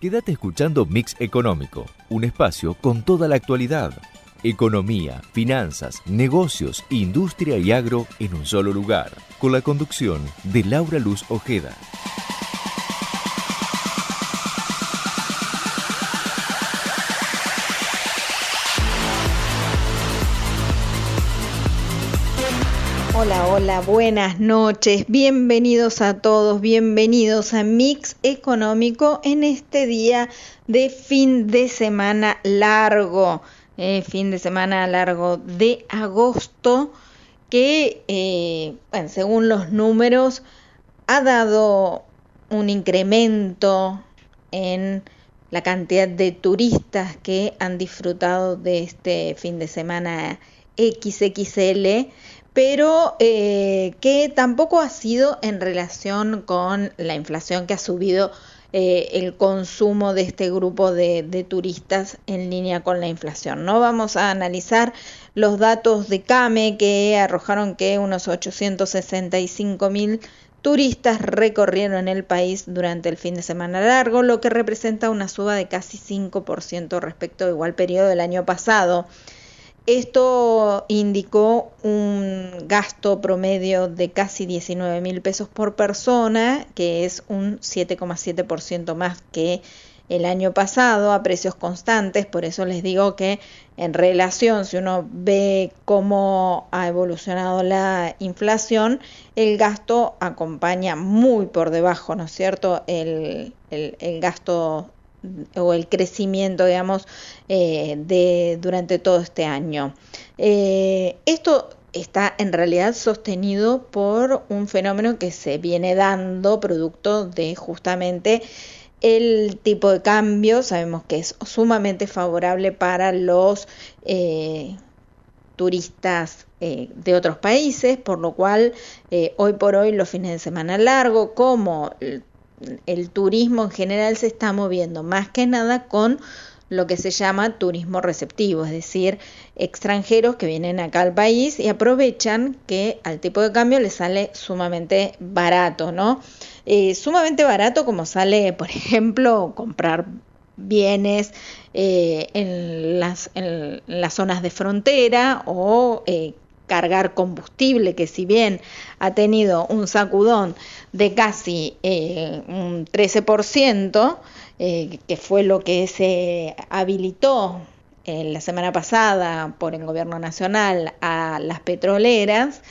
Quédate escuchando Mix Económico, un espacio con toda la actualidad. Economía, finanzas, negocios, industria y agro en un solo lugar, con la conducción de Laura Luz Ojeda. Hola, hola, buenas noches, bienvenidos a todos, bienvenidos a Mix Económico en este día de fin de semana largo, eh, fin de semana largo de agosto, que eh, según los números ha dado un incremento en la cantidad de turistas que han disfrutado de este fin de semana XXL pero eh, que tampoco ha sido en relación con la inflación que ha subido eh, el consumo de este grupo de, turistas en línea con la inflación. No vamos a analizar los datos de CAME que arrojaron que unos 865 mil turistas recorrieron el país durante el fin de semana largo, lo que representa una suba de casi 5% respecto al igual periodo del año pasado. Esto indicó un gasto promedio de casi 19 mil pesos por persona, que es un 7,7% más que el año pasado a precios constantes. Por eso les digo que en relación, si uno ve cómo ha evolucionado la inflación, el gasto acompaña muy por debajo, ¿no es cierto? El, el, gasto o el crecimiento, digamos, eh, de, durante todo este año. Eh, esto está en realidad sostenido por un fenómeno que se viene dando producto de justamente el tipo de cambio. Sabemos que es sumamente favorable para los eh, turistas de otros países, por lo cual hoy por hoy los fines de semana largo, como el turismo en general se está moviendo más que nada con lo que se llama turismo receptivo, es decir, extranjeros que vienen acá al país y aprovechan que al tipo de cambio les sale sumamente barato, ¿no? Eh, sumamente barato como sale, por ejemplo, comprar bienes eh, en, las, en, las, zonas de frontera o eh, cargar combustible, que si bien ha tenido un sacudón de casi eh, un 13%, eh, que fue lo que se habilitó en la semana pasada por el gobierno nacional a las petroleras,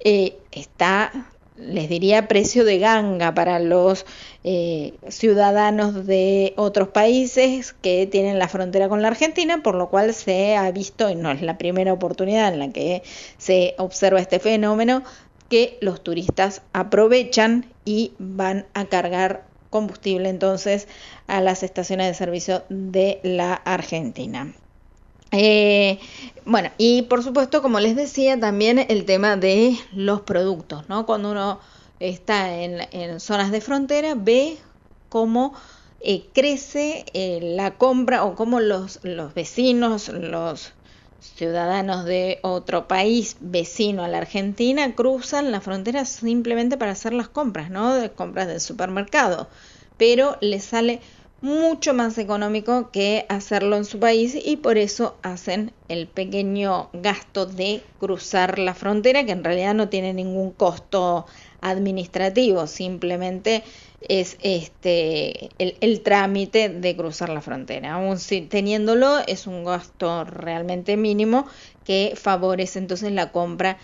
eh, está les diría precio de ganga para los eh, ciudadanos de otros países que tienen la frontera con la Argentina, por lo cual se ha visto, y no es la primera oportunidad en la que se observa este fenómeno, que los turistas aprovechan y van a cargar combustible entonces a las estaciones de servicio de la Argentina. Eh, bueno, y por supuesto, como les decía, también el tema de los productos, ¿no? Cuando uno está en, zonas de frontera, ve cómo eh, crece eh, la compra o cómo los, los vecinos, los ciudadanos de otro país vecino a la Argentina cruzan la frontera simplemente para hacer las compras, ¿no? De compras del supermercado. Pero les sale mucho más económico que hacerlo en su país y por eso hacen el pequeño gasto de cruzar la frontera que en realidad no tiene ningún costo administrativo, simplemente es este el, trámite de cruzar la frontera. Aún si, teniéndolo es un gasto realmente mínimo que favorece entonces la compra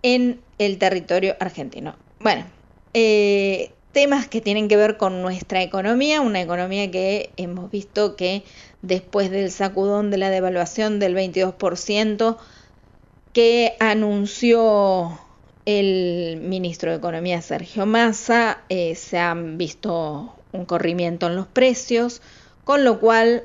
en el territorio argentino. Bueno, eh, temas que tienen que ver con nuestra economía, una economía que hemos visto que después del sacudón de la devaluación del 22% que anunció el ministro de Economía Sergio Massa, eh, se han visto un corrimiento en los precios, con lo cual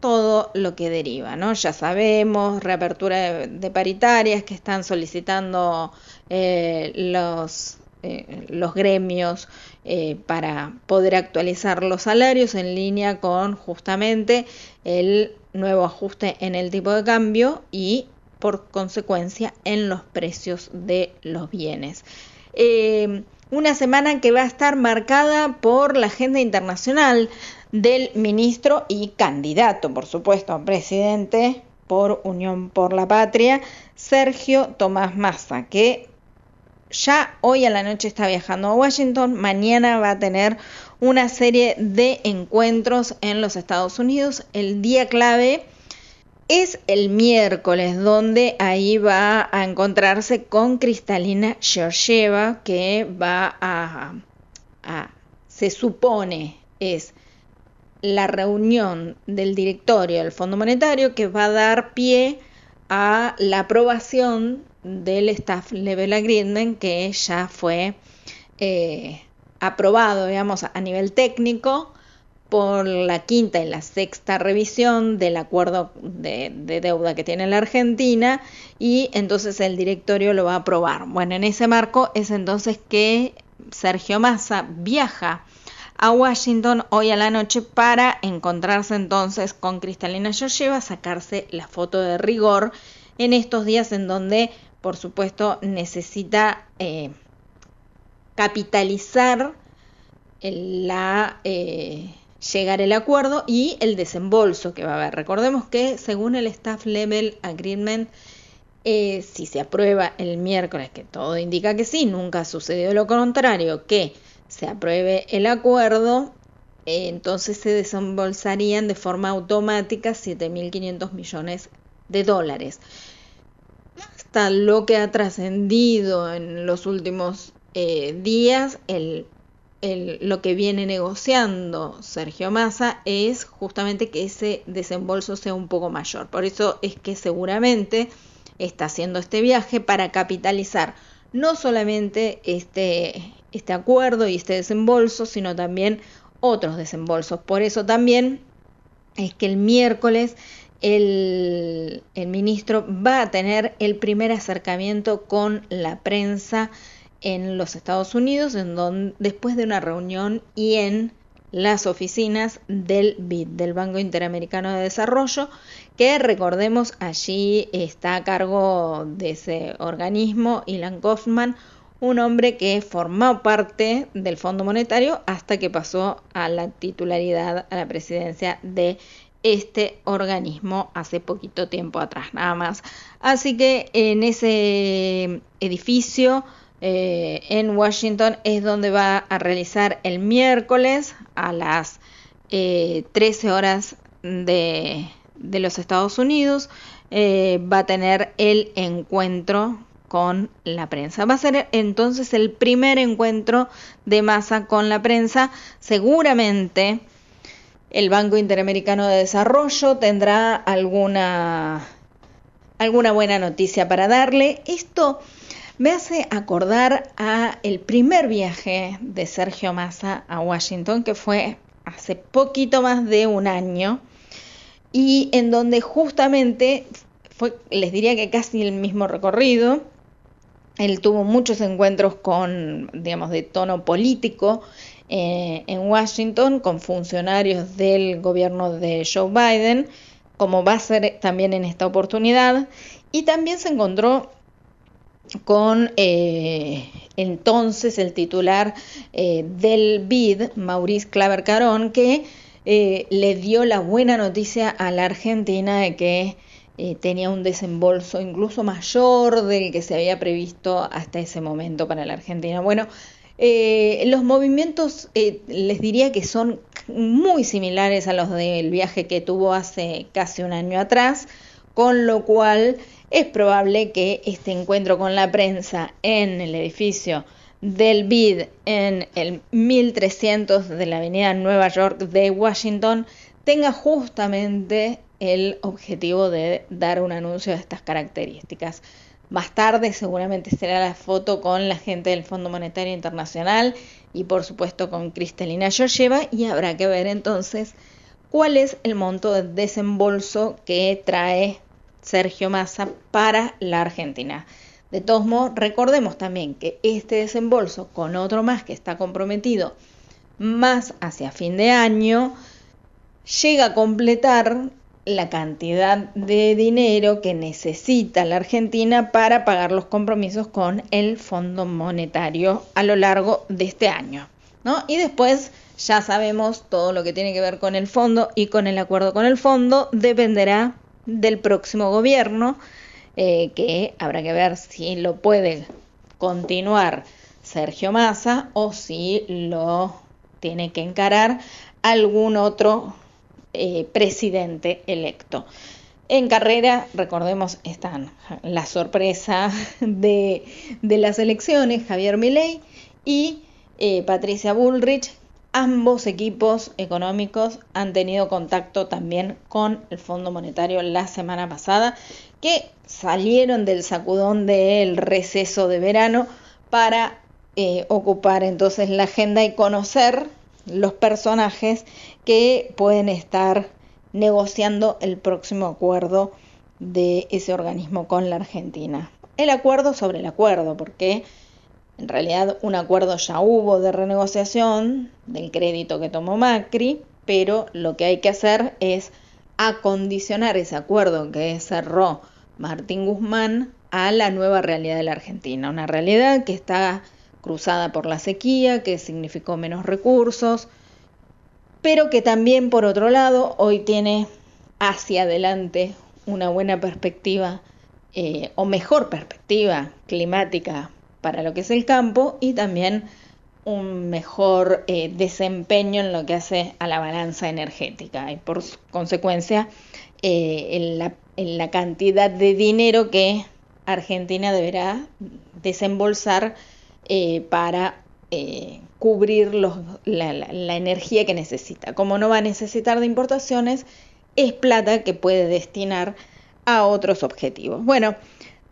todo lo que deriva, ¿no? Ya sabemos, reapertura de, paritarias que están solicitando eh, los eh, los gremios eh, para poder actualizar los salarios en línea con justamente el nuevo ajuste en el tipo de cambio y por consecuencia en los precios de los bienes. Eh, una semana que va a estar marcada por la agenda internacional del ministro y candidato, por supuesto, a presidente por Unión por la Patria, Sergio Tomás Massa, que ya hoy a la noche está viajando a Washington, mañana va a tener una serie de encuentros en los Estados Unidos. El día clave es el miércoles, donde ahí va a encontrarse con Cristalina Georgieva, que va a, a se supone es la reunión del directorio del Fondo Monetario que va a dar pie a la aprobación del Staff Level Agreement que ya fue eh, aprobado, digamos, a nivel técnico por la quinta y la sexta revisión del acuerdo de, de, deuda que tiene la Argentina y entonces el directorio lo va a aprobar. Bueno, en ese marco es entonces que Sergio Massa viaja a Washington hoy a la noche para encontrarse entonces con Cristalina Georgieva, sacarse la foto de rigor en estos días en donde, por supuesto, necesita eh, capitalizar eh, llegar el acuerdo y el desembolso que va a haber. Recordemos que según el Staff Level Agreement, eh, si se aprueba el miércoles, que todo indica que sí, nunca sucedió lo contrario, que se apruebe el acuerdo, entonces se desembolsarían de forma automática 7.500 millones de dólares. Lo que ha trascendido en los últimos eh, días, el, lo que viene negociando Sergio Massa es justamente que ese desembolso sea un poco mayor. Por eso es que seguramente está haciendo este viaje para capitalizar no solamente este, este acuerdo y este desembolso, sino también otros desembolsos. Por eso también es que el miércoles el, ministro va a tener el primer acercamiento con la prensa en los Estados Unidos, en donde, después de una reunión y en las oficinas del BID, del Banco Interamericano de Desarrollo, que recordemos allí está a cargo de ese organismo Ilan Kaufman, un hombre que formó parte del Fondo Monetario hasta que pasó a la titularidad, a la presidencia de este organismo hace poquito tiempo atrás, nada más. Así que en ese edificio eh, en Washington es donde va a realizar el miércoles a las 13 eh, horas de, de, los Estados Unidos. Eh, va a tener el encuentro con la prensa. Va a ser entonces el primer encuentro de masa con la prensa. Seguramente el Banco Interamericano de Desarrollo tendrá alguna, alguna buena noticia para darle. Esto me hace acordar a el primer viaje de Sergio Massa a Washington, que fue hace poquito más de un año, y en donde justamente fue, les diría que casi el mismo recorrido. Él tuvo muchos encuentros con, digamos, de tono político eh, en Washington con funcionarios del gobierno de Joe Biden, como va a ser también en esta oportunidad, y también se encontró con eh, entonces el titular eh, del BID, Maurice Claver Carón, que eh, le dio la buena noticia a la Argentina de que tenía un desembolso incluso mayor del que se había previsto hasta ese momento para la Argentina. Bueno, los movimientos les diría que son muy similares a los del viaje que tuvo hace casi un año atrás, con lo cual es probable que este encuentro con la prensa en el edificio del BID en el 1300 de la avenida Nueva York de Washington tenga justamente el objetivo de dar un anuncio de estas características. Más tarde seguramente será la foto con la gente del Fondo Monetario Internacional y por supuesto con Cristalina Georgieva y habrá que ver entonces cuál es el monto de desembolso que trae Sergio Massa para la Argentina. De todos modos, recordemos también que este desembolso, con otro más que está comprometido más hacia fin de año, llega a completar la cantidad de dinero que necesita la Argentina para pagar los compromisos con el Fondo Monetario a lo largo de este año. ¿no? Y después ya sabemos todo lo que tiene que ver con el fondo y con el acuerdo con el fondo dependerá del próximo gobierno, eh, que habrá que ver si lo puede continuar Sergio Massa o si lo tiene que encarar algún otro eh, presidente electo. En carrera, recordemos, están la sorpresa de, las elecciones, Javier Milei y eh, Patricia Bullrich. Ambos equipos económicos han tenido contacto también con el Fondo Monetario la semana pasada, que salieron del sacudón del receso de verano para eh, ocupar entonces la agenda y conocer los personajes que pueden estar negociando el próximo acuerdo de ese organismo con la Argentina. El acuerdo sobre el acuerdo, porque en realidad un acuerdo ya hubo de renegociación del crédito que tomó Macri, pero lo que hay que hacer es acondicionar ese acuerdo que cerró Martín Guzmán a la nueva realidad de la Argentina, una realidad que está cruzada por la sequía, que significó menos recursos, pero que también, por otro lado, hoy tiene hacia adelante una buena perspectiva eh, o mejor perspectiva climática para lo que es el campo y también un mejor eh, desempeño en lo que hace a la balanza energética. Y por consecuencia eh, en, la, cantidad de dinero que Argentina deberá desembolsar para eh, cubrir la, energía que necesita. Como no va a necesitar de importaciones, es plata que puede destinar a otros objetivos. Bueno,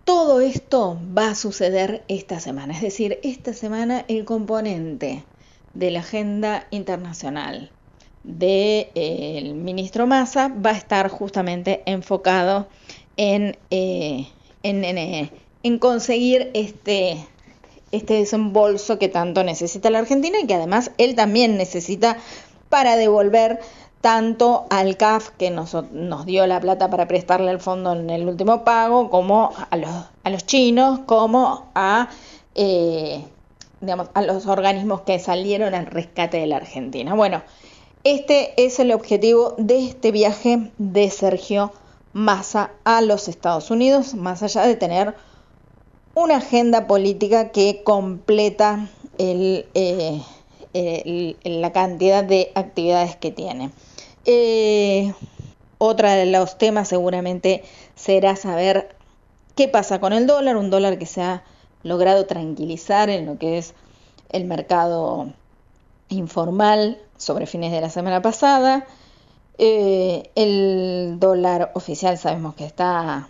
todo esto va a suceder esta semana, es decir, esta semana el componente de la agenda internacional del eh, ministro Massa va a estar justamente enfocado en, en conseguir este este desembolso que tanto necesita la Argentina y que además él también necesita para devolver tanto al CAF que nos, dio la plata para prestarle al fondo en el último pago, como a los, a los chinos, como a, eh, digamos, a los organismos que salieron al rescate de la Argentina. Bueno, este es el objetivo de este viaje de Sergio Massa a los Estados Unidos, más allá de tener una agenda política que completa eh, la cantidad de actividades que tiene. Eh, otra de los temas seguramente será saber qué pasa con el dólar, un dólar que se ha logrado tranquilizar en lo que es el mercado informal sobre fines de la semana pasada. Eh, el dólar oficial sabemos que está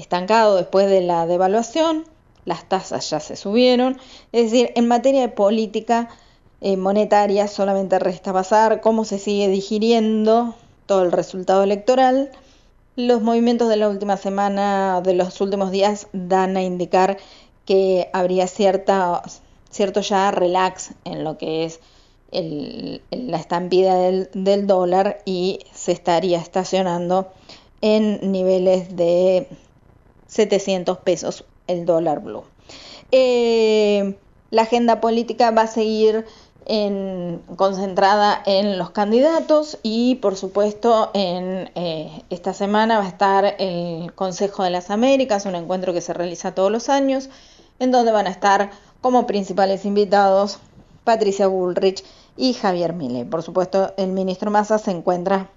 estancado después de la devaluación, las tasas ya se subieron, es decir, en materia de política eh, monetaria solamente resta pasar cómo se sigue digiriendo todo el resultado electoral. Los movimientos de la última semana, de los últimos días, dan a indicar que habría cierta, cierto ya relax en lo que es la estampida del dólar y se estaría estacionando en niveles de 700 pesos el dólar blue. Eh, la agenda política va a seguir concentrada en los candidatos y por supuesto en eh, esta semana va a estar el Consejo de las Américas, un encuentro que se realiza todos los años, en donde van a estar como principales invitados Patricia Bullrich y Javier Milei. Por supuesto, el ministro Massa se encuentra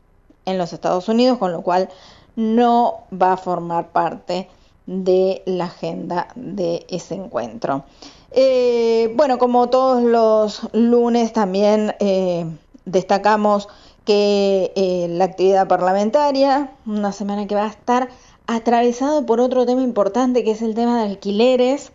en los Estados Unidos, con lo cual no va a formar parte de la agenda de ese encuentro. Eh, bueno, como todos los lunes también eh, destacamos que eh, la actividad parlamentaria, una semana que va a estar atravesado por otro tema importante que es el tema de alquileres.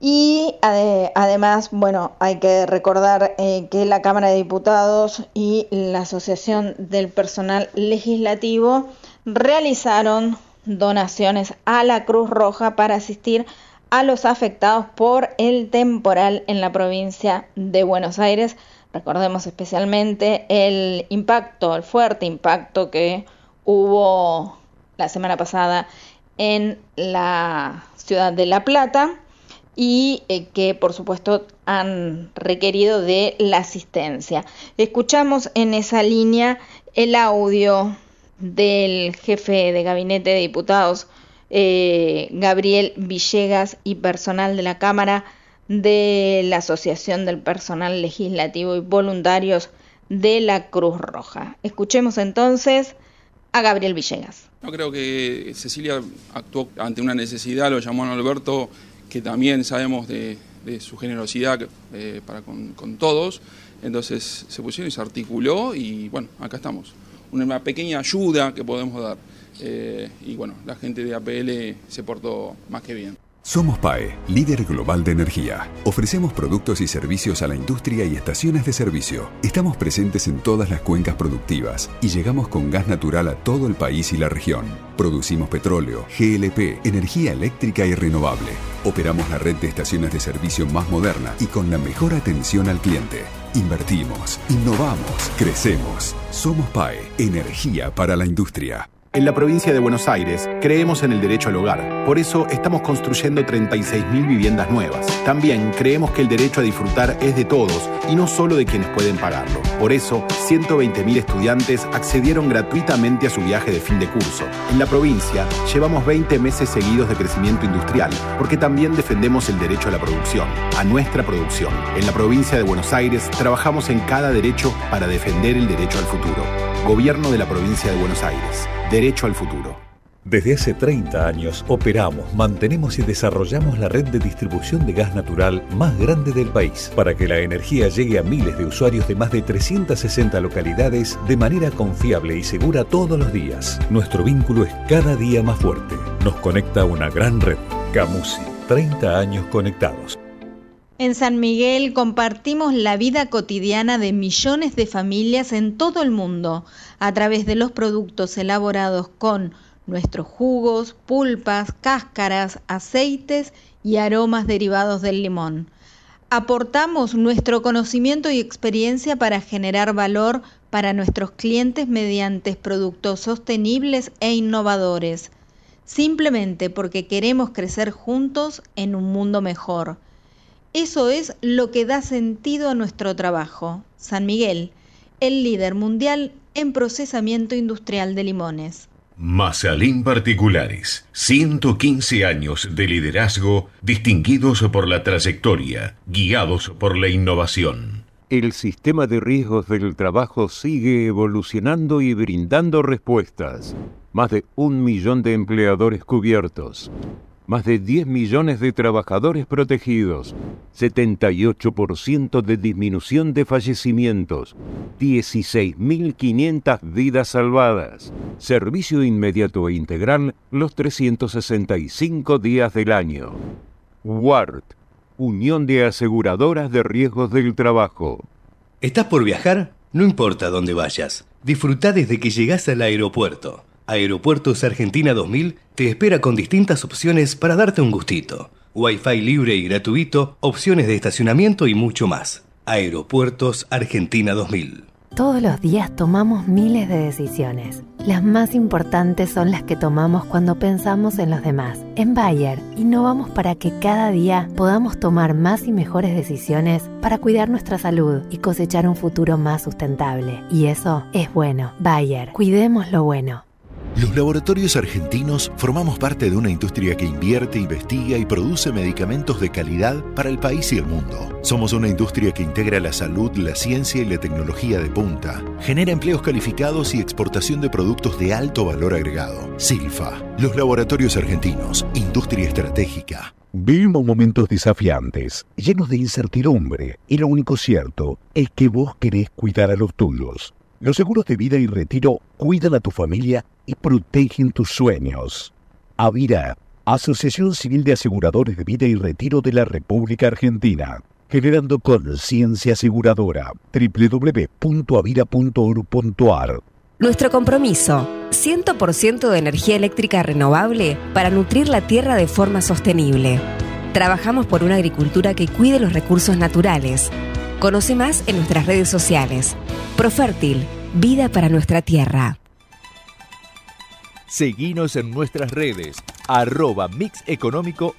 Y además, bueno, hay que recordar que la Cámara de Diputados y la Asociación del Personal Legislativo realizaron donaciones a la Cruz Roja para asistir a los afectados por el temporal en la provincia de Buenos Aires. Recordemos especialmente el impacto, el fuerte impacto que hubo la semana pasada en la ciudad de La Plata y eh, que por supuesto han requerido de la asistencia. Escuchamos en esa línea el audio del jefe de gabinete de diputados, eh, Gabriel Villegas, y personal de la Cámara de la Asociación del Personal Legislativo y Voluntarios de la Cruz Roja. Escuchemos entonces a Gabriel Villegas. No creo que Cecilia actuó ante una necesidad, lo llamó a Alberto, que también sabemos de, su generosidad eh, para con, todos. Entonces se pusieron y se articuló y bueno, acá estamos. Una pequeña ayuda que podemos dar. Eh, y bueno, la gente de APL se portó más que bien. Somos PAE, líder global de energía. Ofrecemos productos y servicios a la industria y estaciones de servicio. Estamos presentes en todas las cuencas productivas y llegamos con gas natural a todo el país y la región. Producimos petróleo, GLP, energía eléctrica y renovable. Operamos la red de estaciones de servicio más moderna y con la mejor atención al cliente. Invertimos, innovamos, crecemos. Somos PAE, energía para la industria. En la provincia de Buenos Aires creemos en el derecho al hogar. Por eso estamos construyendo 36.000 viviendas nuevas. También creemos que el derecho a disfrutar es de todos y no solo de quienes pueden pagarlo. Por eso, 120.000 estudiantes accedieron gratuitamente a su viaje de fin de curso. En la provincia llevamos 20 meses seguidos de crecimiento industrial, porque también defendemos el derecho a la producción, a nuestra producción. En la provincia de Buenos Aires trabajamos en cada derecho para defender el derecho al futuro. Gobierno de la provincia de Buenos Aires. Derecho al futuro. Desde hace 30 años operamos, mantenemos y desarrollamos la red de distribución de gas natural más grande del país para que la energía llegue a miles de usuarios de más de 360 localidades de manera confiable y segura todos los días. Nuestro vínculo es cada día más fuerte. Nos conecta una gran red. Camusi, 30 años conectados. En San Miguel compartimos la vida cotidiana de millones de familias en todo el mundo a través de los productos elaborados con nuestros jugos, pulpas, cáscaras, aceites y aromas derivados del limón. Aportamos nuestro conocimiento y experiencia para generar valor para nuestros clientes mediante productos sostenibles e innovadores, simplemente porque queremos crecer juntos en un mundo mejor. Eso es lo que da sentido a nuestro trabajo. San Miguel, el líder mundial en procesamiento industrial de limones. Masalín Particulares, 115 años de liderazgo distinguidos por la trayectoria, guiados por la innovación. El sistema de riesgos del trabajo sigue evolucionando y brindando respuestas. Más de un millón de empleadores cubiertos más de 10 millones de trabajadores protegidos, 78% de disminución de fallecimientos, 16.500 vidas salvadas, servicio inmediato e integral los 365 días del año. WART, Unión de Aseguradoras de Riesgos del Trabajo. ¿Estás por viajar? No importa dónde vayas, disfruta desde que llegas al aeropuerto. Aeropuertos Argentina 2000 te espera con distintas opciones para darte un gustito. Wi-Fi libre y gratuito, opciones de estacionamiento y mucho más. Aeropuertos Argentina 2000. Todos los días tomamos miles de decisiones. Las más importantes son las que tomamos cuando pensamos en los demás. En Bayer, innovamos para que cada día podamos tomar más y mejores decisiones para cuidar nuestra salud y cosechar un futuro más sustentable. Y eso es bueno. Bayer, cuidemos lo bueno. Los laboratorios argentinos formamos parte de una industria que invierte, investiga y produce medicamentos de calidad para el país y el mundo. Somos una industria que integra la salud, la ciencia y la tecnología de punta. Genera empleos calificados y exportación de productos de alto valor agregado. Silfa, los laboratorios argentinos, industria estratégica. Vivimos momentos desafiantes, llenos de incertidumbre, y lo único cierto es que vos querés cuidar a los tuyos. Los seguros de vida y retiro cuidan a tu familia y protegen tus sueños. Avira, Asociación Civil de Aseguradores de Vida y Retiro de la República Argentina. Generando conciencia aseguradora. www.avira.org.ar Nuestro compromiso, 100% de energía eléctrica renovable para nutrir la tierra de forma sostenible. Trabajamos por una agricultura que cuide los recursos naturales Conoce más en nuestras redes sociales. Profértil, vida para nuestra tierra. Seguinos en nuestras redes, arroba Mix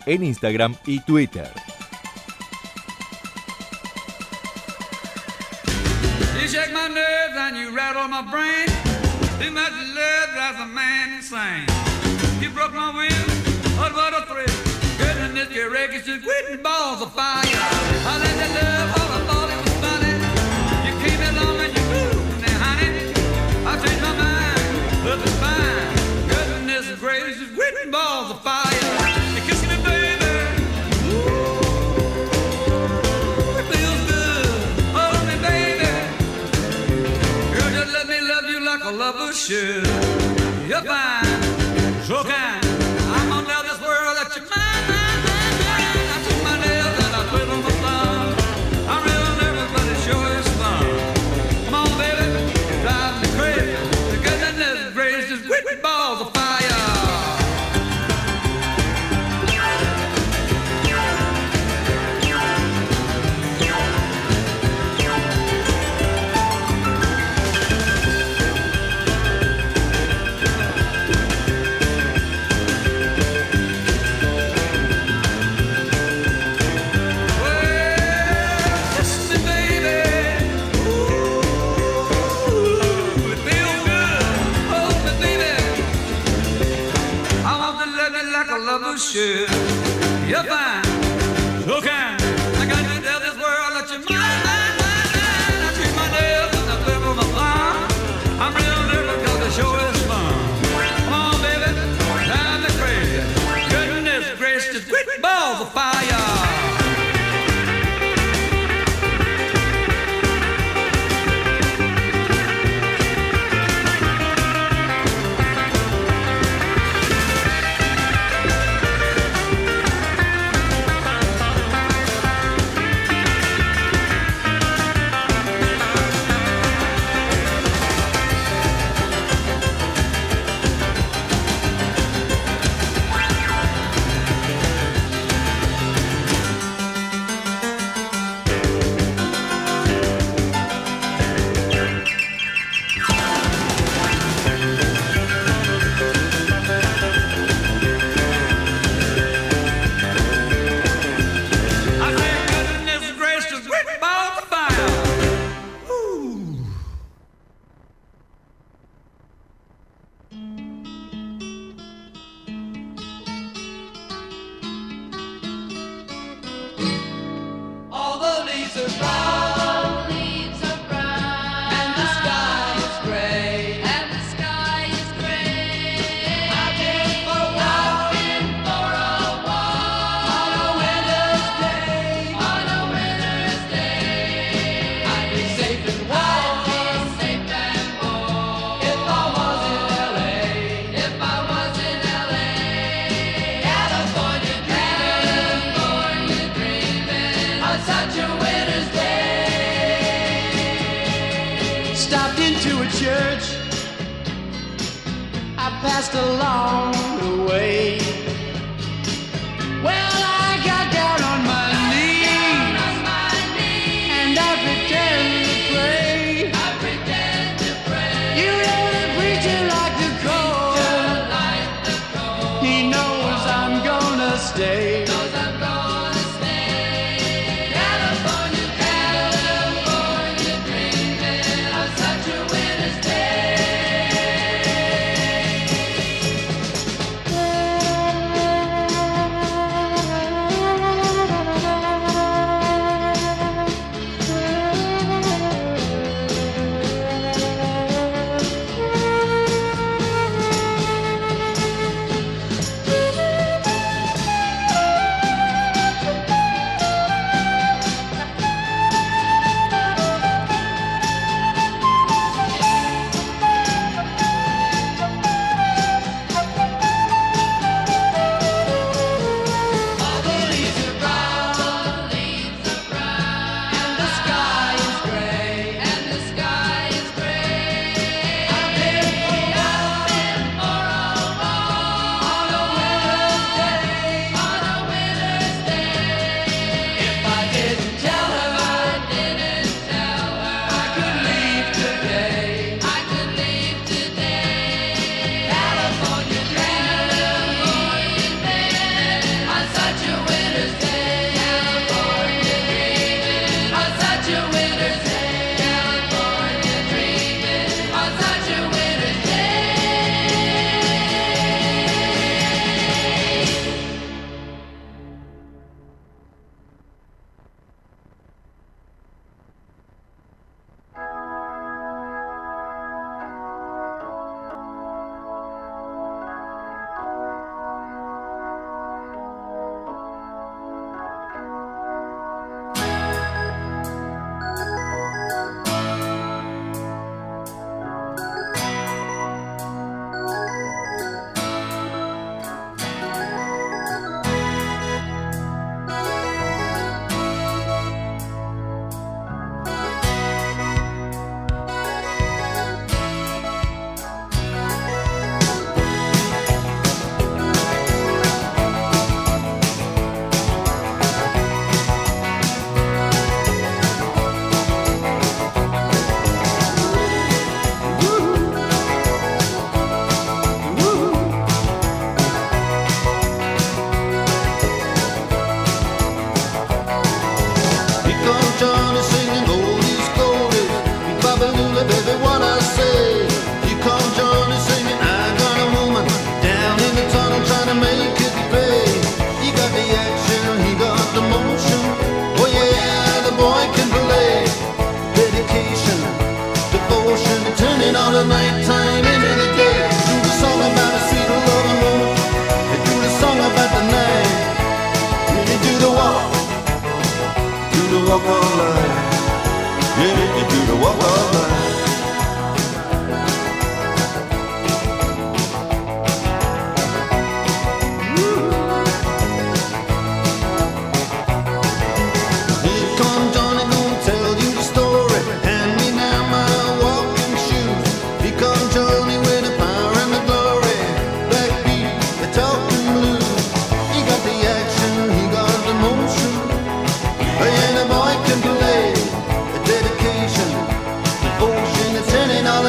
en Instagram y Twitter. や stay.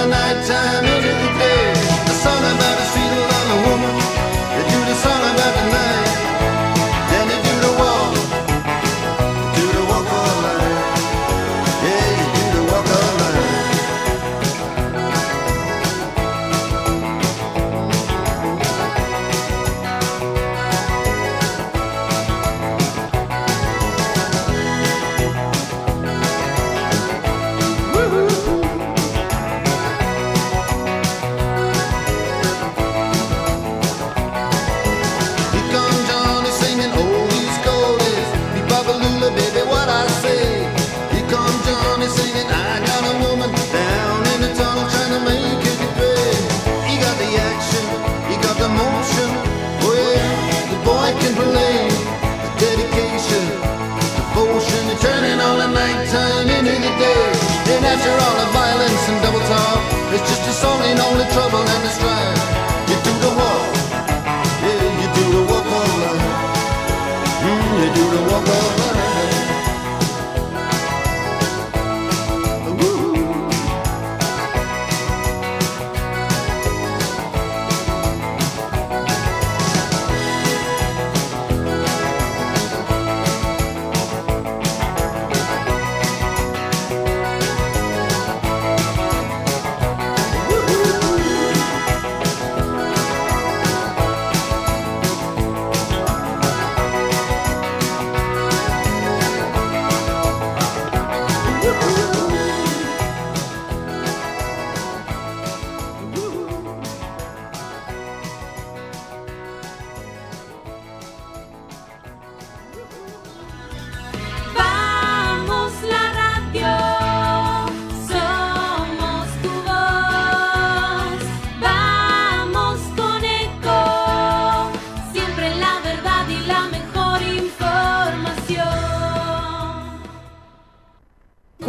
The nighttime just a song ain't only trouble and the strife.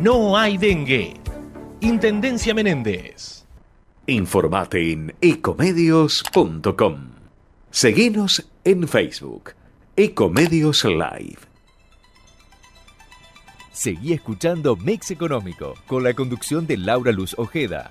no hay dengue. Intendencia Menéndez. Informate en ecomedios.com. Seguinos en Facebook. Ecomedios Live. Seguí escuchando Mix Económico con la conducción de Laura Luz Ojeda.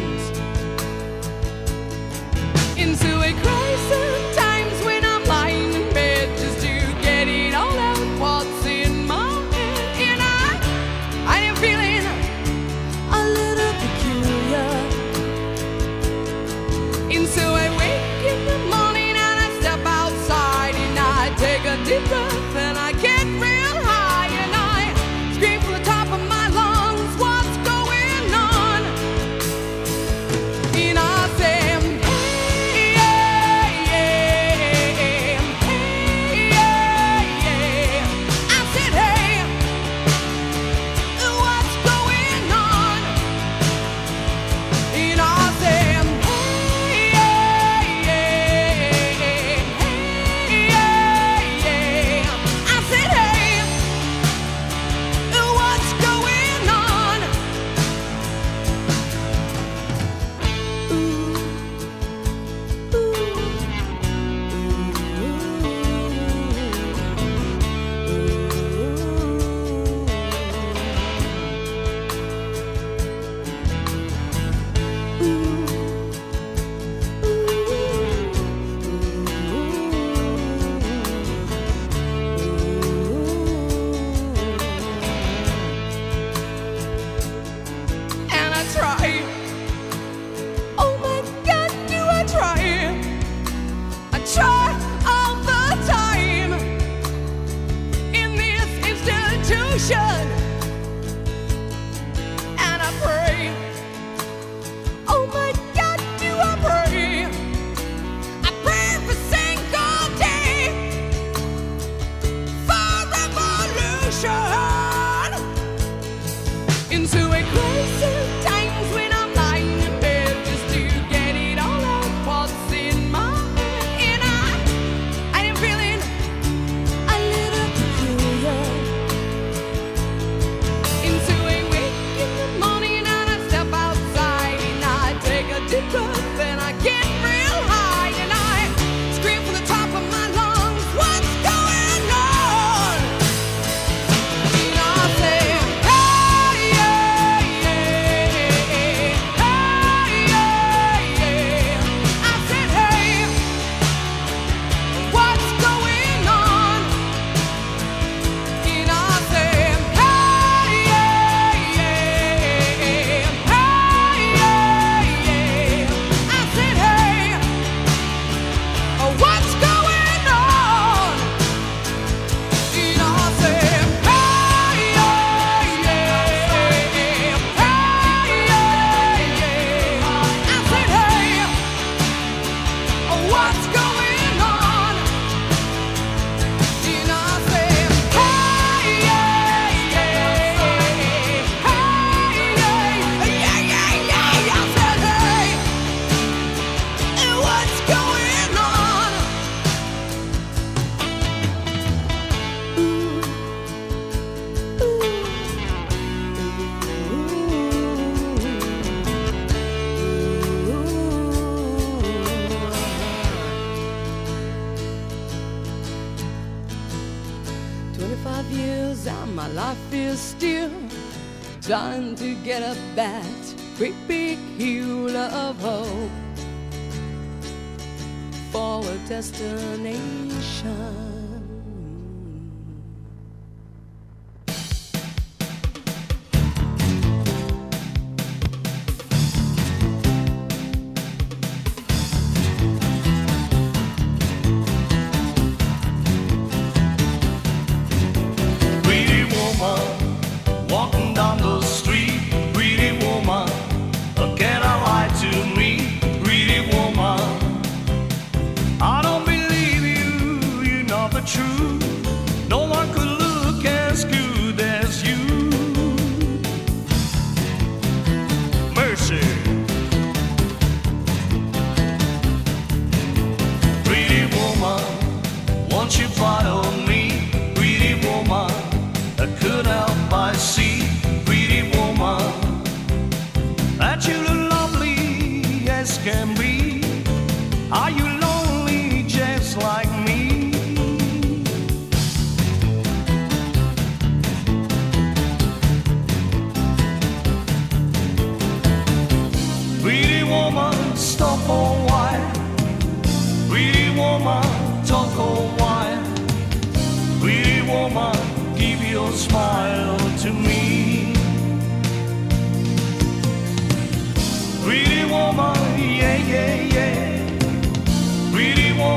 you bottle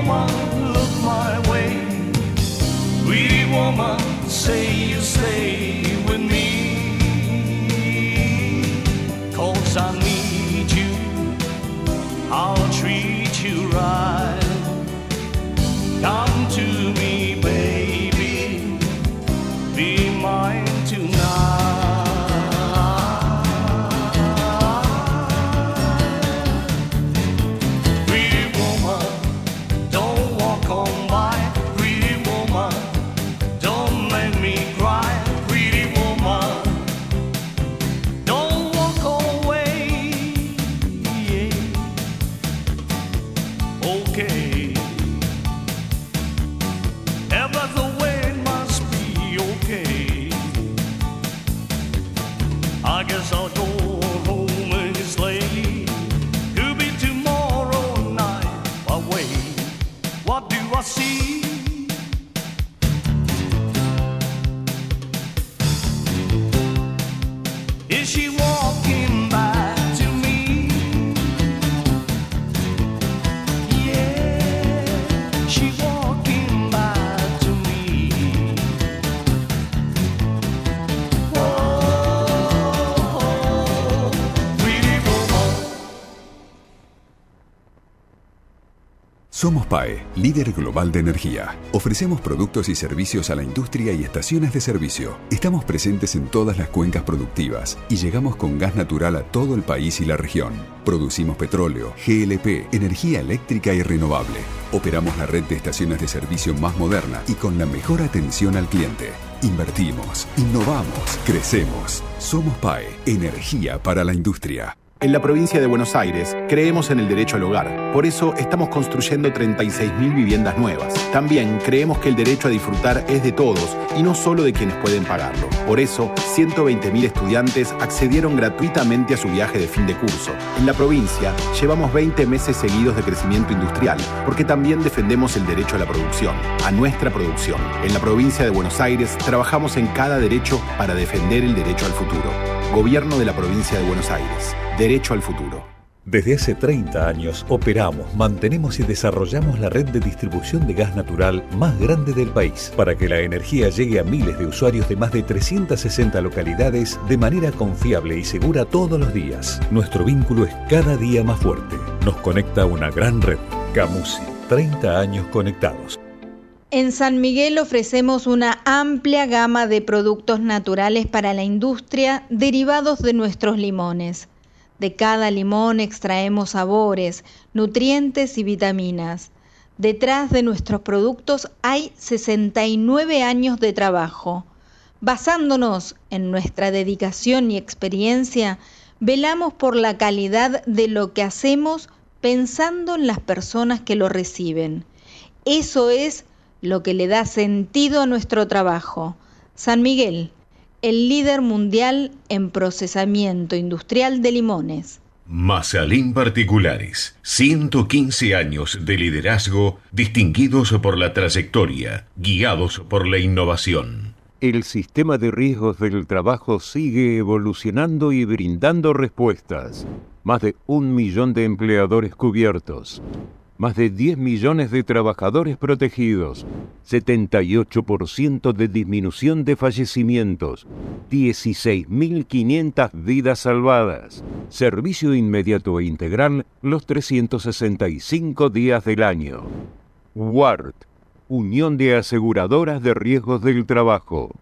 woman, look my way. Pretty woman, say you stay with me. Cause I need you, I'll treat you right. Somos PAE, líder global de energía. Ofrecemos productos y servicios a la industria y estaciones de servicio. Estamos presentes en todas las cuencas productivas y llegamos con gas natural a todo el país y la región. Producimos petróleo, GLP, energía eléctrica y renovable. Operamos la red de estaciones de servicio más moderna y con la mejor atención al cliente. Invertimos, innovamos, crecemos. Somos PAE, energía para la industria. En la provincia de Buenos Aires creemos en el derecho al hogar. Por eso estamos construyendo 36.000 viviendas nuevas. También creemos que el derecho a disfrutar es de todos y no solo de quienes pueden pagarlo. Por eso, 120.000 estudiantes accedieron gratuitamente a su viaje de fin de curso. En la provincia llevamos 20 meses seguidos de crecimiento industrial porque también defendemos el derecho a la producción, a nuestra producción. En la provincia de Buenos Aires trabajamos en cada derecho para defender el derecho al futuro. Gobierno de la provincia de Buenos Aires. Derecho al futuro. Desde hace 30 años operamos, mantenemos y desarrollamos la red de distribución de gas natural más grande del país para que la energía llegue a miles de usuarios de más de 360 localidades de manera confiable y segura todos los días. Nuestro vínculo es cada día más fuerte. Nos conecta una gran red. Camusi, 30 años conectados. En San Miguel ofrecemos una amplia gama de productos naturales para la industria derivados de nuestros limones. De cada limón extraemos sabores, nutrientes y vitaminas. Detrás de nuestros productos hay 69 años de trabajo. Basándonos en nuestra dedicación y experiencia, velamos por la calidad de lo que hacemos pensando en las personas que lo reciben. Eso es lo que le da sentido a nuestro trabajo. San Miguel, el líder mundial en procesamiento industrial de limones. Mazalín Particulares, 115 años de liderazgo distinguidos por la trayectoria, guiados por la innovación. El sistema de riesgos del trabajo sigue evolucionando y brindando respuestas. Más de un millón de empleadores cubiertos. Más de 10 millones de trabajadores protegidos, 78% de disminución de fallecimientos, 16.500 vidas salvadas, servicio inmediato e integral los 365 días del año. WART, Unión de Aseguradoras de Riesgos del Trabajo.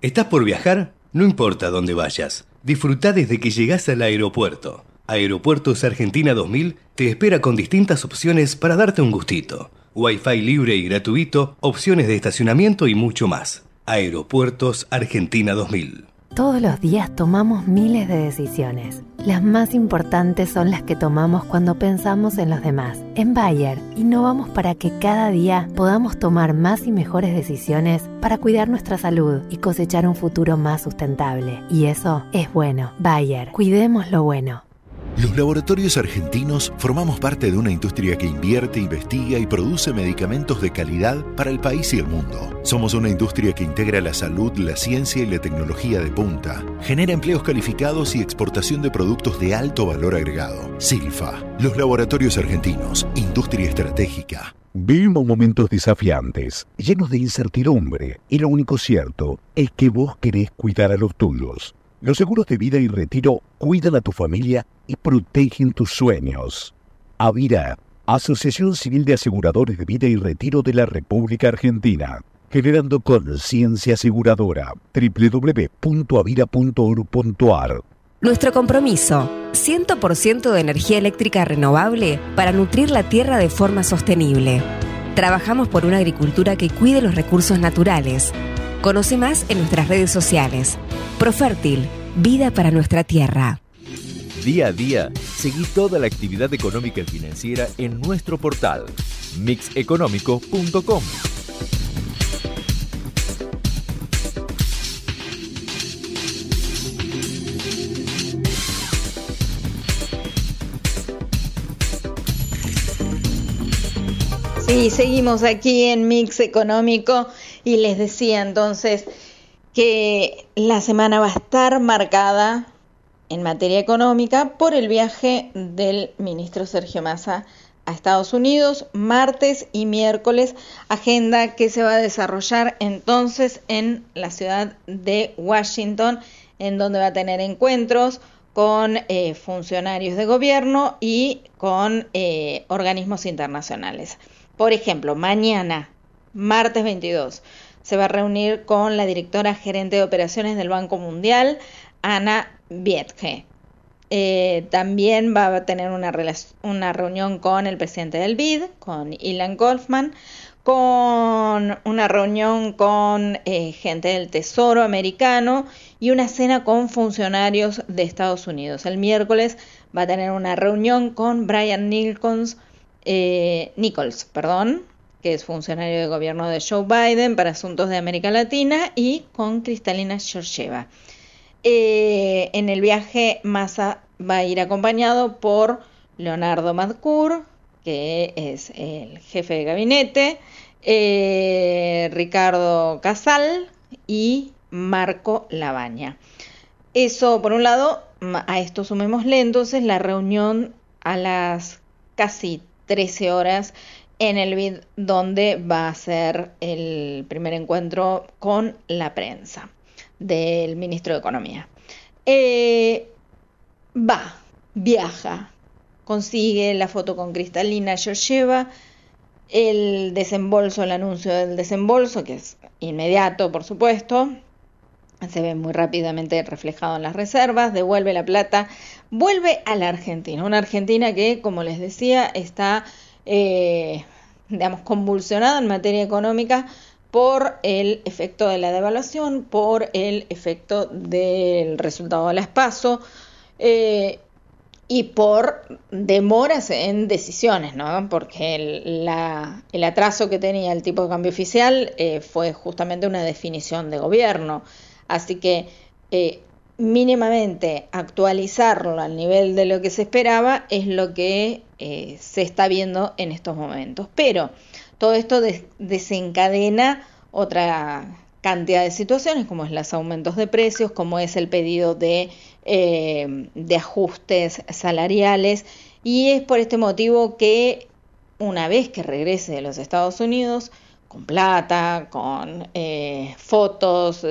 ¿Estás por viajar? No importa dónde vayas. Disfruta desde que llegás al aeropuerto. Aeropuertos Argentina 2000 te espera con distintas opciones para darte un gustito. Wi-Fi libre y gratuito, opciones de estacionamiento y mucho más. Aeropuertos Argentina 2000. Todos los días tomamos miles de decisiones. Las más importantes son las que tomamos cuando pensamos en los demás. En Bayer, innovamos para que cada día podamos tomar más y mejores decisiones para cuidar nuestra salud y cosechar un futuro más sustentable. Y eso es bueno. Bayer, cuidemos lo bueno. Los laboratorios argentinos formamos parte de una industria que invierte, investiga y produce medicamentos de calidad para el país y el mundo. Somos una industria que integra la salud, la ciencia y la tecnología de punta. Genera empleos calificados y exportación de productos de alto valor agregado. Silfa, los laboratorios argentinos, industria estratégica. Vivimos momentos desafiantes, llenos de incertidumbre, y lo único cierto es que vos querés cuidar a los tuyos. Los seguros de vida y retiro cuidan a tu familia y protegen tus sueños. Avira, Asociación Civil de Aseguradores de Vida y Retiro de la República Argentina. Generando conciencia aseguradora. www.avira.org.ar Nuestro compromiso, 100% de energía eléctrica renovable para nutrir la tierra de forma sostenible. Trabajamos por una agricultura que cuide los recursos naturales. Conoce más en nuestras redes sociales. Profértil, vida para nuestra tierra. Día a día, seguí toda la actividad económica y financiera en nuestro portal mixeconómico.com. Sí, seguimos aquí en Mix Económico y les decía entonces que la semana va a estar marcada en materia económica por el viaje del ministro Sergio Massa a Estados Unidos, martes y miércoles, agenda que se va a desarrollar entonces en la ciudad de Washington, en donde va a tener encuentros con eh, funcionarios de gobierno y con eh, organismos internacionales. Por ejemplo, mañana, martes 22, se va a reunir con la directora gerente de operaciones del Banco Mundial, Ana Vietge. Eh, también va a tener una, una, reunión con el presidente del BID, con Ilan Goldman, con una reunión con eh, gente del Tesoro americano y una cena con funcionarios de Estados Unidos. El miércoles va a tener una reunión con Brian Nichols, eh, Nichols, perdón, que es funcionario de gobierno de Joe Biden para asuntos de América Latina, y con Cristalina Georgieva. Eh, en el viaje Massa va a ir acompañado por Leonardo Madcour, que es el jefe de gabinete, eh, Ricardo Casal y Marco Labaña. Eso por un lado, a esto sumémosle entonces la reunión a las casi 13 horas en el BID donde va a ser el primer encuentro con la prensa del ministro de Economía. Eh, va, viaja, consigue la foto con Cristalina Georgieva, el desembolso, el anuncio del desembolso, que es inmediato, por supuesto, se ve muy rápidamente reflejado en las reservas, devuelve la plata, vuelve a la Argentina, una Argentina que, como les decía, está, eh, digamos, convulsionada en materia económica por el efecto de la devaluación, por el efecto del resultado de las PASO eh, y por demoras en decisiones, ¿no? Porque el, atraso que tenía el tipo de cambio oficial eh, fue justamente una definición de gobierno. Así que eh, mínimamente actualizarlo al nivel de lo que se esperaba es lo que eh, se está viendo en estos momentos. Pero todo esto des desencadena otra cantidad de situaciones, como es los aumentos de precios, como es el pedido de, eh, de ajustes salariales, y es por este motivo que una vez que regrese de los Estados Unidos, con plata, con eh, fotos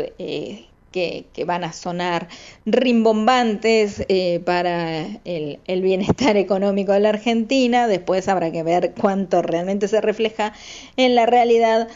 que, van a sonar rimbombantes eh, para el, el, bienestar económico de la Argentina. Después habrá que ver cuánto realmente se refleja en la realidad.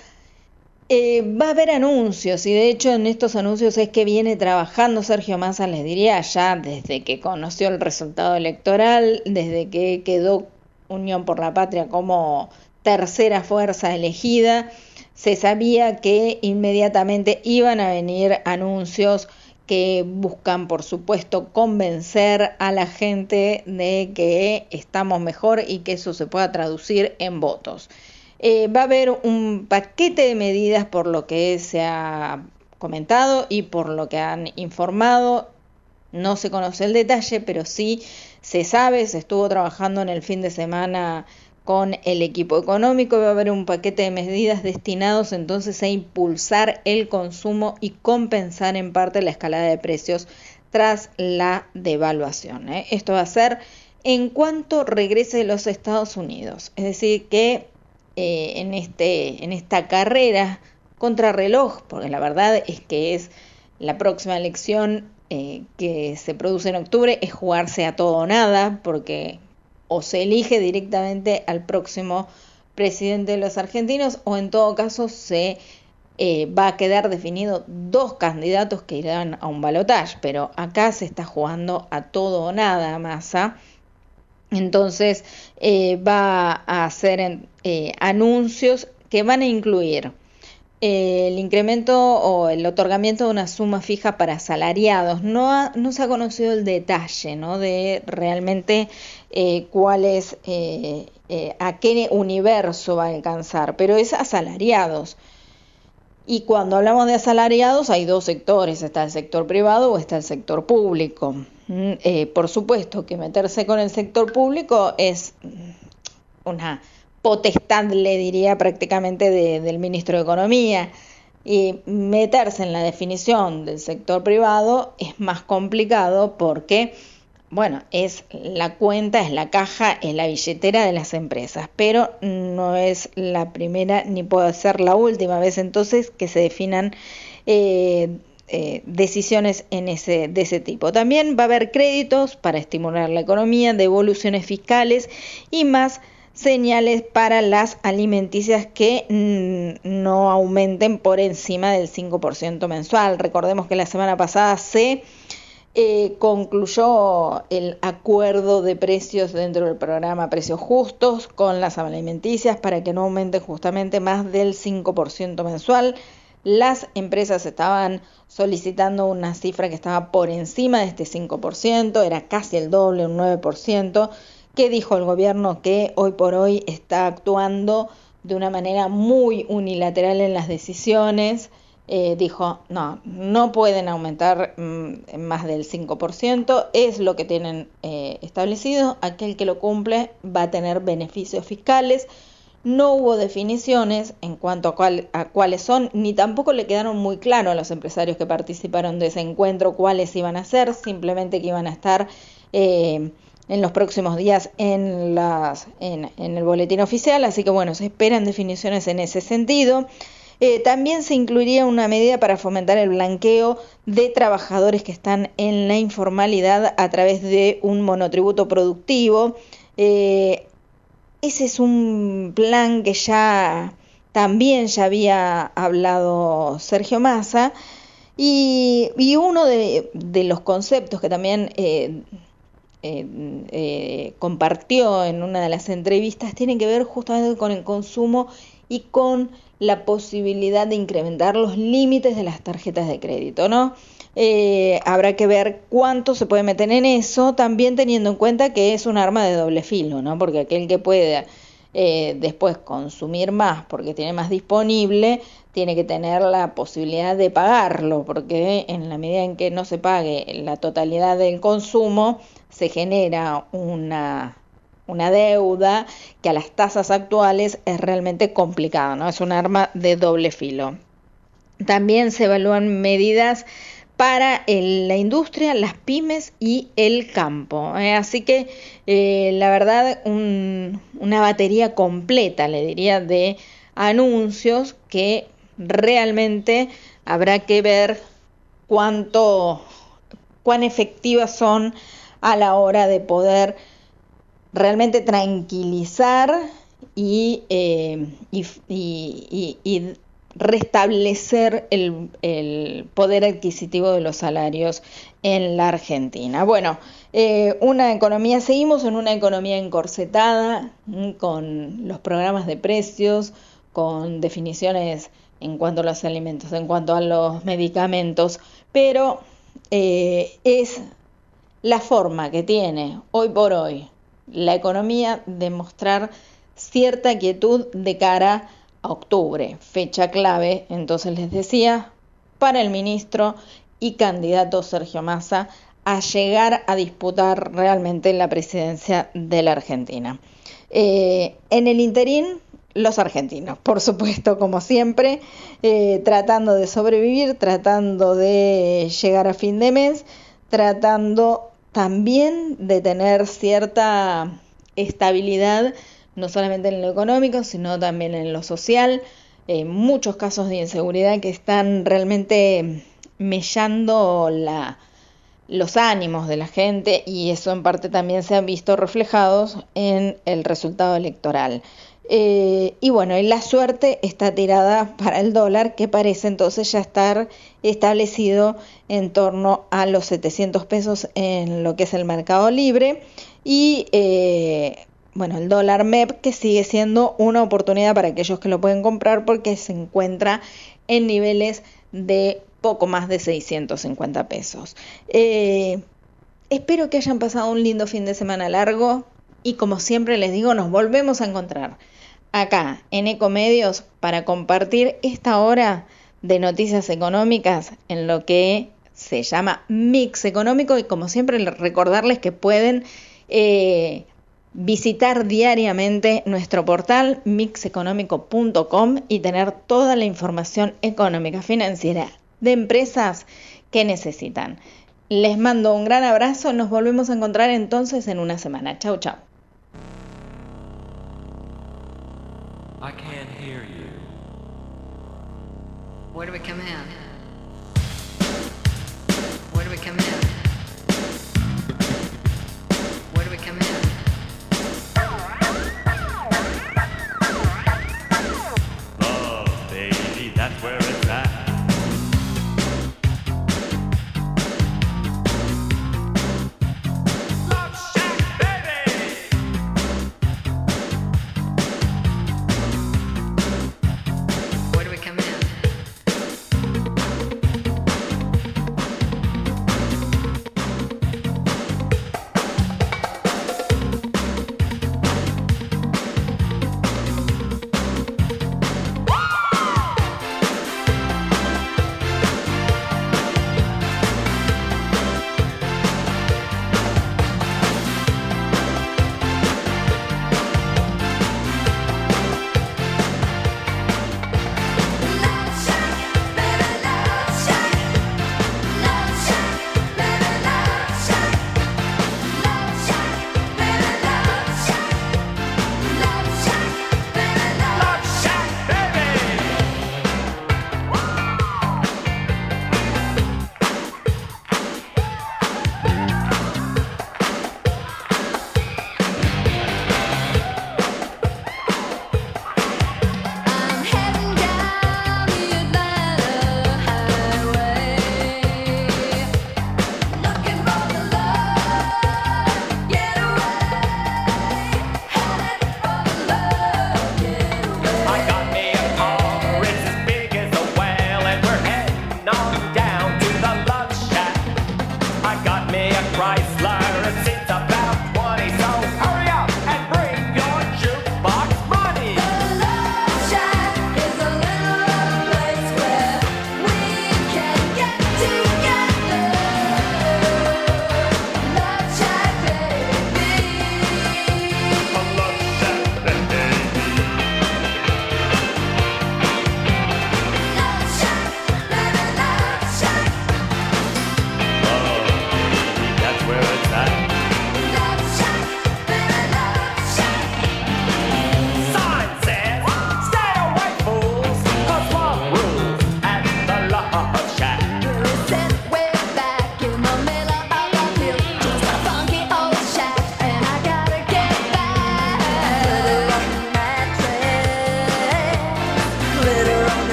Eh, va a haber anuncios y de hecho en estos anuncios es que viene trabajando Sergio Massa, les diría, ya desde que conoció el resultado electoral, desde que quedó Unión por la Patria como tercera fuerza elegida, se sabía que inmediatamente iban a venir anuncios que buscan, por supuesto, convencer a la gente de que estamos mejor y que eso se pueda traducir en votos. Eh, va a haber un paquete de medidas por lo que se ha comentado y por lo que han informado. No se conoce el detalle, pero sí se sabe, se estuvo trabajando en el fin de semana con el equipo económico. Va a haber un paquete de medidas destinados entonces a impulsar el consumo y compensar en parte la escalada de precios tras la devaluación. ¿eh? Esto va a ser en cuanto regrese los Estados Unidos. Es decir, que eh, en, este, en esta carrera contrarreloj, porque la verdad es que es la próxima elección eh, que se produce en octubre, es jugarse a todo o nada, porque o se elige directamente al próximo presidente de los argentinos o en todo caso se eh, va a quedar definido dos candidatos que irán a un balotaje, pero acá se está jugando a todo o nada Massa. Entonces eh, va a hacer eh, anuncios que van a incluir el incremento o el otorgamiento de una suma fija para asalariados. No, no se ha conocido el detalle ¿no? de realmente eh, cuál es, eh, eh, a qué universo va a alcanzar, pero es asalariados. Y cuando hablamos de asalariados hay dos sectores, está el sector privado o está el sector público. Mm, eh, por supuesto que meterse con el sector público es mm, una potestad, le diría prácticamente, de- del ministro de Economía. Y meterse en la definición del sector privado es más complicado porque, bueno, es la cuenta, es la caja, es la billetera de las empresas, pero no es la primera ni puede ser la última vez entonces que se definan eh, eh, decisiones en ese, de ese tipo. También va a haber créditos para estimular la economía, devoluciones fiscales y más señales para las alimenticias que mm, no aumenten por encima del 5% mensual. Recordemos que la semana pasada se eh, concluyó el acuerdo de precios dentro del programa Precios Justos con las alimenticias para que no aumente justamente más del 5% mensual. Las empresas estaban solicitando una cifra que estaba por encima de este 5%, era casi el doble, un 9%, que dijo el gobierno que hoy por hoy está actuando de una manera muy unilateral en las decisiones. Eh, dijo, no, no pueden aumentar mm, más del 5%, es lo que tienen eh, establecido, aquel que lo cumple va a tener beneficios fiscales. No hubo definiciones en cuanto a, a cuáles son, ni tampoco le quedaron muy claros a los empresarios que participaron de ese encuentro cuáles iban a ser, simplemente que iban a estar eh, en los próximos días en, las, en, en el boletín oficial, así que bueno, se esperan definiciones en ese sentido. Eh, también se incluiría una medida para fomentar el blanqueo de trabajadores que están en la informalidad a través de un monotributo productivo. Eh, ese es un plan que ya también ya había hablado Sergio Massa y, uno de, los conceptos que también eh, compartió en una de las entrevistas tiene que ver justamente con el consumo y con la posibilidad de incrementar los límites de las tarjetas de crédito, ¿no? Eh, habrá que ver cuánto se puede meter en eso, también teniendo en cuenta que es un arma de doble filo, ¿no? Porque aquel que puede eh, después consumir más porque tiene más disponible, tiene que tener la posibilidad de pagarlo, porque en la medida en que no se pague la totalidad del consumo, se genera una, una deuda que a las tasas actuales es realmente complicada, ¿no? Es un arma de doble filo. También se evalúan medidas para el- la industria, las pymes y el campo. ¿eh? Así que eh, la verdad un- una batería completa, le diría, de anuncios que realmente habrá que ver cuánto, cuán efectivas son a la hora de poder realmente tranquilizar y, eh, restablecer el, poder adquisitivo de los salarios en la Argentina. Bueno, eh, una economía, seguimos en una economía encorsetada, con los programas de precios, con definiciones en cuanto a los alimentos, en cuanto a los medicamentos, pero eh, es la forma que tiene hoy por hoy la economía de mostrar cierta quietud de cara a octubre, fecha clave, entonces les decía, para el ministro y candidato Sergio Massa a llegar a disputar realmente la presidencia de la Argentina. Eh, en el interín, los argentinos, por supuesto, como siempre, eh, tratando de sobrevivir, tratando de llegar a fin de mes, tratando también de tener cierta estabilidad no solamente en lo económico, sino también en lo social. Eh, muchos casos de inseguridad que están realmente mellando la, los ánimos de la gente y eso en parte también se han visto reflejados en el resultado electoral. Eh, y bueno, y la suerte está tirada para el dólar, que parece entonces ya estar establecido en torno a los 700 pesos en lo que es el mercado libre. Y eh, bueno, el dólar MEP, que sigue siendo una oportunidad para aquellos que lo pueden comprar porque se encuentra en niveles de poco más de 650 pesos. Eh, espero que hayan pasado un lindo fin de semana largo y como siempre les digo, nos volvemos a encontrar acá en Ecomedios para compartir esta hora de noticias económicas en lo que se llama Mix Económico y como siempre recordarles que pueden eh, visitar diariamente nuestro portal mixeconómico.com y tener toda la información económica financiera de empresas que necesitan. Les mando un gran abrazo, nos volvemos a encontrar entonces en una semana. Chau, chau. I can't hear you. Where do we come in? Where do we come in? Where do we come in? Oh, baby, that's where.